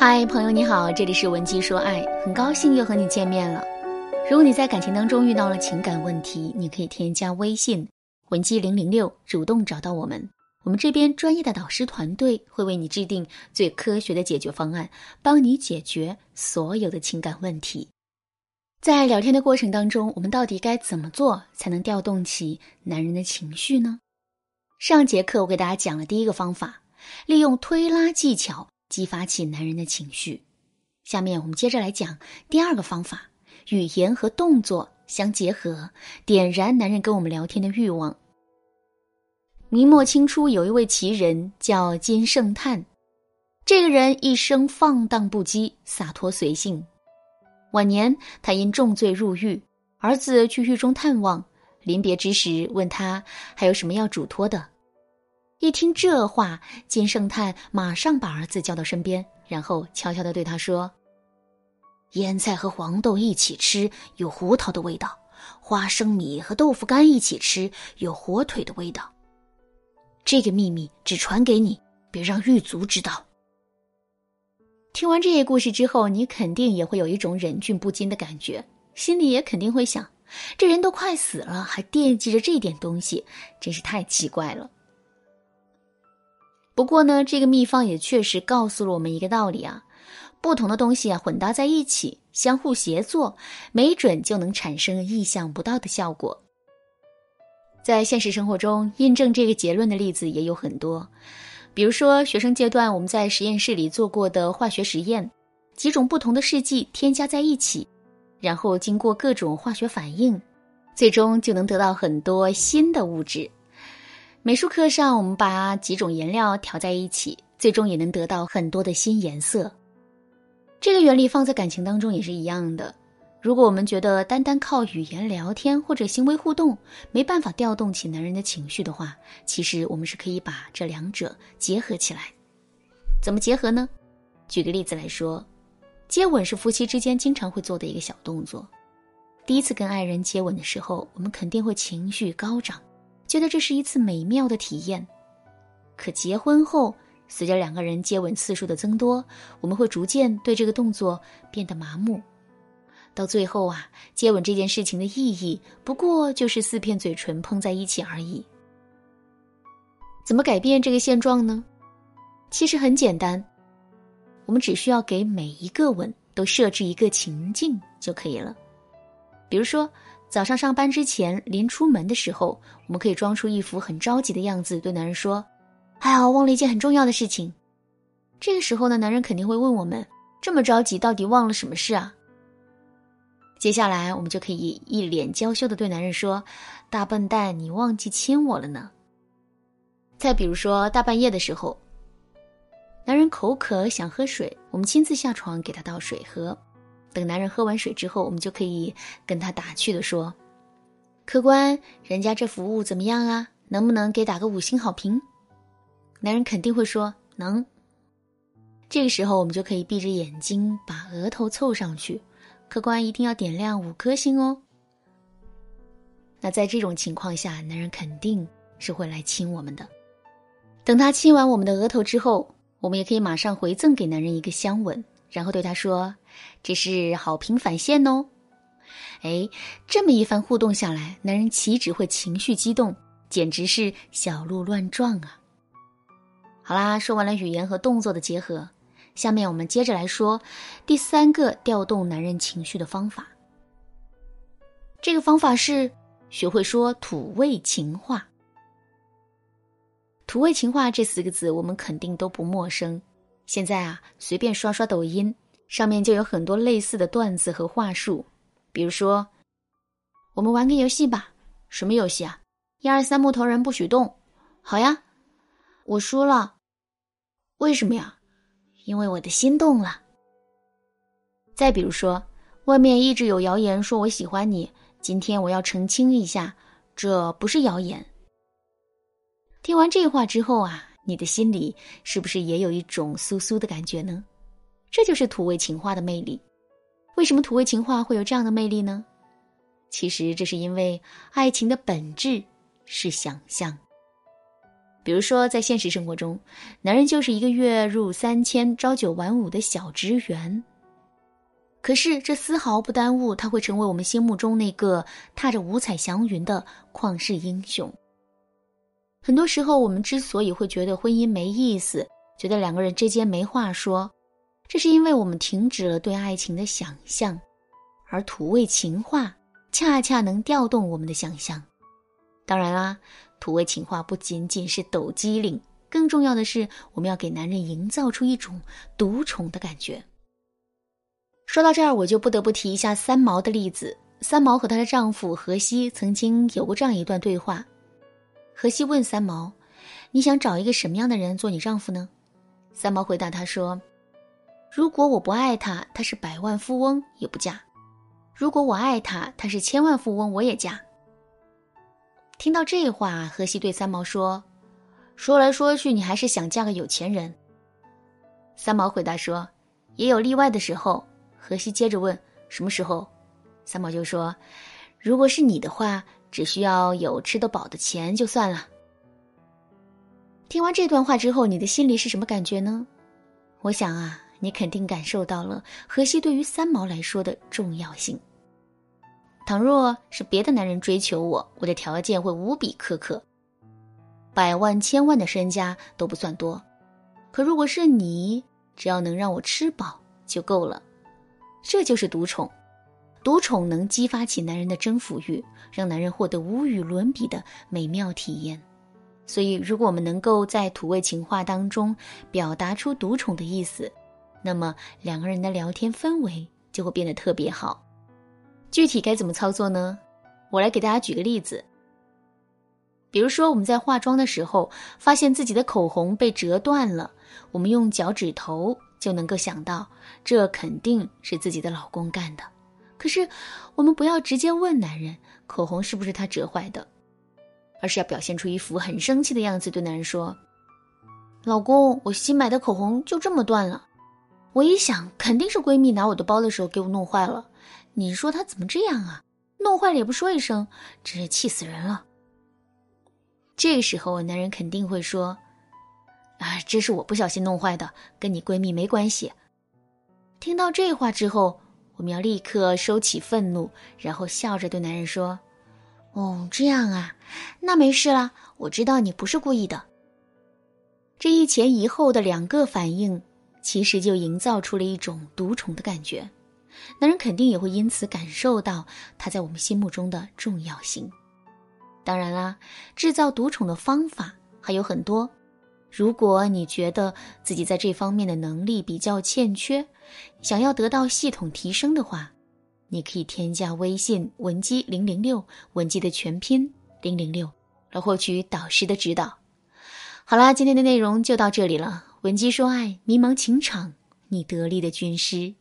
嗨，朋友你好，这里是文姬说爱，很高兴又和你见面了。如果你在感情当中遇到了情感问题，你可以添加微信文姬零零六，主动找到我们，我们这边专业的导师团队会为你制定最科学的解决方案，帮你解决所有的情感问题。在聊天的过程当中，我们到底该怎么做才能调动起男人的情绪呢？上节课我给大家讲了第一个方法，利用推拉技巧激发起男人的情绪。下面我们接着来讲第二个方法，语言和动作相结合，点燃男人跟我们聊天的欲望。明末清初有一位奇人叫金圣叹，这个人一生放荡不羁，洒脱随性。晚年他因重罪入狱，儿子去狱中探望。临别之时，问他还有什么要嘱托的。一听这话，金圣叹马上把儿子叫到身边，然后悄悄地对他说：“腌菜和黄豆一起吃，有胡桃的味道；花生米和豆腐干一起吃，有火腿的味道。这个秘密只传给你，别让狱卒知道。”听完这些故事之后，你肯定也会有一种忍俊不禁的感觉，心里也肯定会想。这人都快死了，还惦记着这点东西，真是太奇怪了。不过呢，这个秘方也确实告诉了我们一个道理啊：不同的东西啊混搭在一起，相互协作，没准就能产生意想不到的效果。在现实生活中，印证这个结论的例子也有很多，比如说学生阶段我们在实验室里做过的化学实验，几种不同的试剂添加在一起。然后经过各种化学反应，最终就能得到很多新的物质。美术课上，我们把几种颜料调在一起，最终也能得到很多的新颜色。这个原理放在感情当中也是一样的。如果我们觉得单单靠语言聊天或者行为互动没办法调动起男人的情绪的话，其实我们是可以把这两者结合起来。怎么结合呢？举个例子来说。接吻是夫妻之间经常会做的一个小动作。第一次跟爱人接吻的时候，我们肯定会情绪高涨，觉得这是一次美妙的体验。可结婚后，随着两个人接吻次数的增多，我们会逐渐对这个动作变得麻木。到最后啊，接吻这件事情的意义不过就是四片嘴唇碰在一起而已。怎么改变这个现状呢？其实很简单。我们只需要给每一个吻都设置一个情境就可以了。比如说，早上上班之前，临出门的时候，我们可以装出一副很着急的样子，对男人说：“哎呀，忘了一件很重要的事情。”这个时候呢，男人肯定会问我们：“这么着急，到底忘了什么事啊？”接下来，我们就可以一脸娇羞的对男人说：“大笨蛋，你忘记亲我了呢。”再比如说，大半夜的时候。男人口渴想喝水，我们亲自下床给他倒水喝。等男人喝完水之后，我们就可以跟他打趣的说：“客官，人家这服务怎么样啊？能不能给打个五星好评？”男人肯定会说能。这个时候，我们就可以闭着眼睛把额头凑上去，客官一定要点亮五颗星哦。那在这种情况下，男人肯定是会来亲我们的。等他亲完我们的额头之后。我们也可以马上回赠给男人一个香吻，然后对他说：“这是好评返现哦。”哎，这么一番互动下来，男人岂止会情绪激动，简直是小鹿乱撞啊！好啦，说完了语言和动作的结合，下面我们接着来说第三个调动男人情绪的方法。这个方法是学会说土味情话。土味情话这四个字，我们肯定都不陌生。现在啊，随便刷刷抖音，上面就有很多类似的段子和话术。比如说，我们玩个游戏吧。什么游戏啊？一二三木头人不许动。好呀，我输了。为什么呀？因为我的心动了。再比如说，外面一直有谣言说我喜欢你，今天我要澄清一下，这不是谣言。听完这话之后啊，你的心里是不是也有一种酥酥的感觉呢？这就是土味情话的魅力。为什么土味情话会有这样的魅力呢？其实这是因为爱情的本质是想象。比如说，在现实生活中，男人就是一个月入三千、朝九晚五的小职员。可是，这丝毫不耽误他会成为我们心目中那个踏着五彩祥云的旷世英雄。很多时候，我们之所以会觉得婚姻没意思，觉得两个人之间没话说，这是因为我们停止了对爱情的想象，而土味情话恰恰能调动我们的想象。当然啦，土味情话不仅仅是抖机灵，更重要的是，我们要给男人营造出一种独宠的感觉。说到这儿，我就不得不提一下三毛的例子。三毛和她的丈夫荷西曾经有过这样一段对话。荷西问三毛：“你想找一个什么样的人做你丈夫呢？”三毛回答他说：“如果我不爱他，他是百万富翁也不嫁；如果我爱他，他是千万富翁我也嫁。”听到这话，荷西对三毛说：“说来说去，你还是想嫁个有钱人。”三毛回答说：“也有例外的时候。”荷西接着问：“什么时候？”三毛就说：“如果是你的话，只需要有吃得饱的钱就算了。”听完这段话之后，你的心里是什么感觉呢？我想啊，你肯定感受到了荷西对于三毛来说的重要性。倘若是别的男人追求我，我的条件会无比苛刻，百万千万的身家都不算多。可如果是你，只要能让我吃饱就够了。这就是独宠，独宠能激发起男人的征服欲，让男人获得无与伦比的美妙体验。所以，如果我们能够在土味情话当中表达出独宠的意思，那么两个人的聊天氛围就会变得特别好。具体该怎么操作呢？我来给大家举个例子。比如说，我们在化妆的时候，发现自己的口红被折断了，我们用脚趾头。就能够想到，这肯定是自己的老公干的。可是，我们不要直接问男人口红是不是他折坏的，而是要表现出一副很生气的样子，对男人说：“老公，我新买的口红就这么断了。我一想，肯定是闺蜜拿我的包的时候给我弄坏了。你说她怎么这样啊？弄坏了也不说一声，真是气死人了。”这个时候，男人肯定会说。啊，这是我不小心弄坏的，跟你闺蜜没关系。听到这话之后，我们要立刻收起愤怒，然后笑着对男人说：“哦，这样啊，那没事啦，我知道你不是故意的。”这一前一后的两个反应，其实就营造出了一种独宠的感觉，男人肯定也会因此感受到他在我们心目中的重要性。当然啦，制造独宠的方法还有很多。如果你觉得自己在这方面的能力比较欠缺，想要得到系统提升的话，你可以添加微信文姬零零六，文姬的全拼零零六，来获取导师的指导。好啦，今天的内容就到这里了。文姬说爱，迷茫情场，你得力的军师。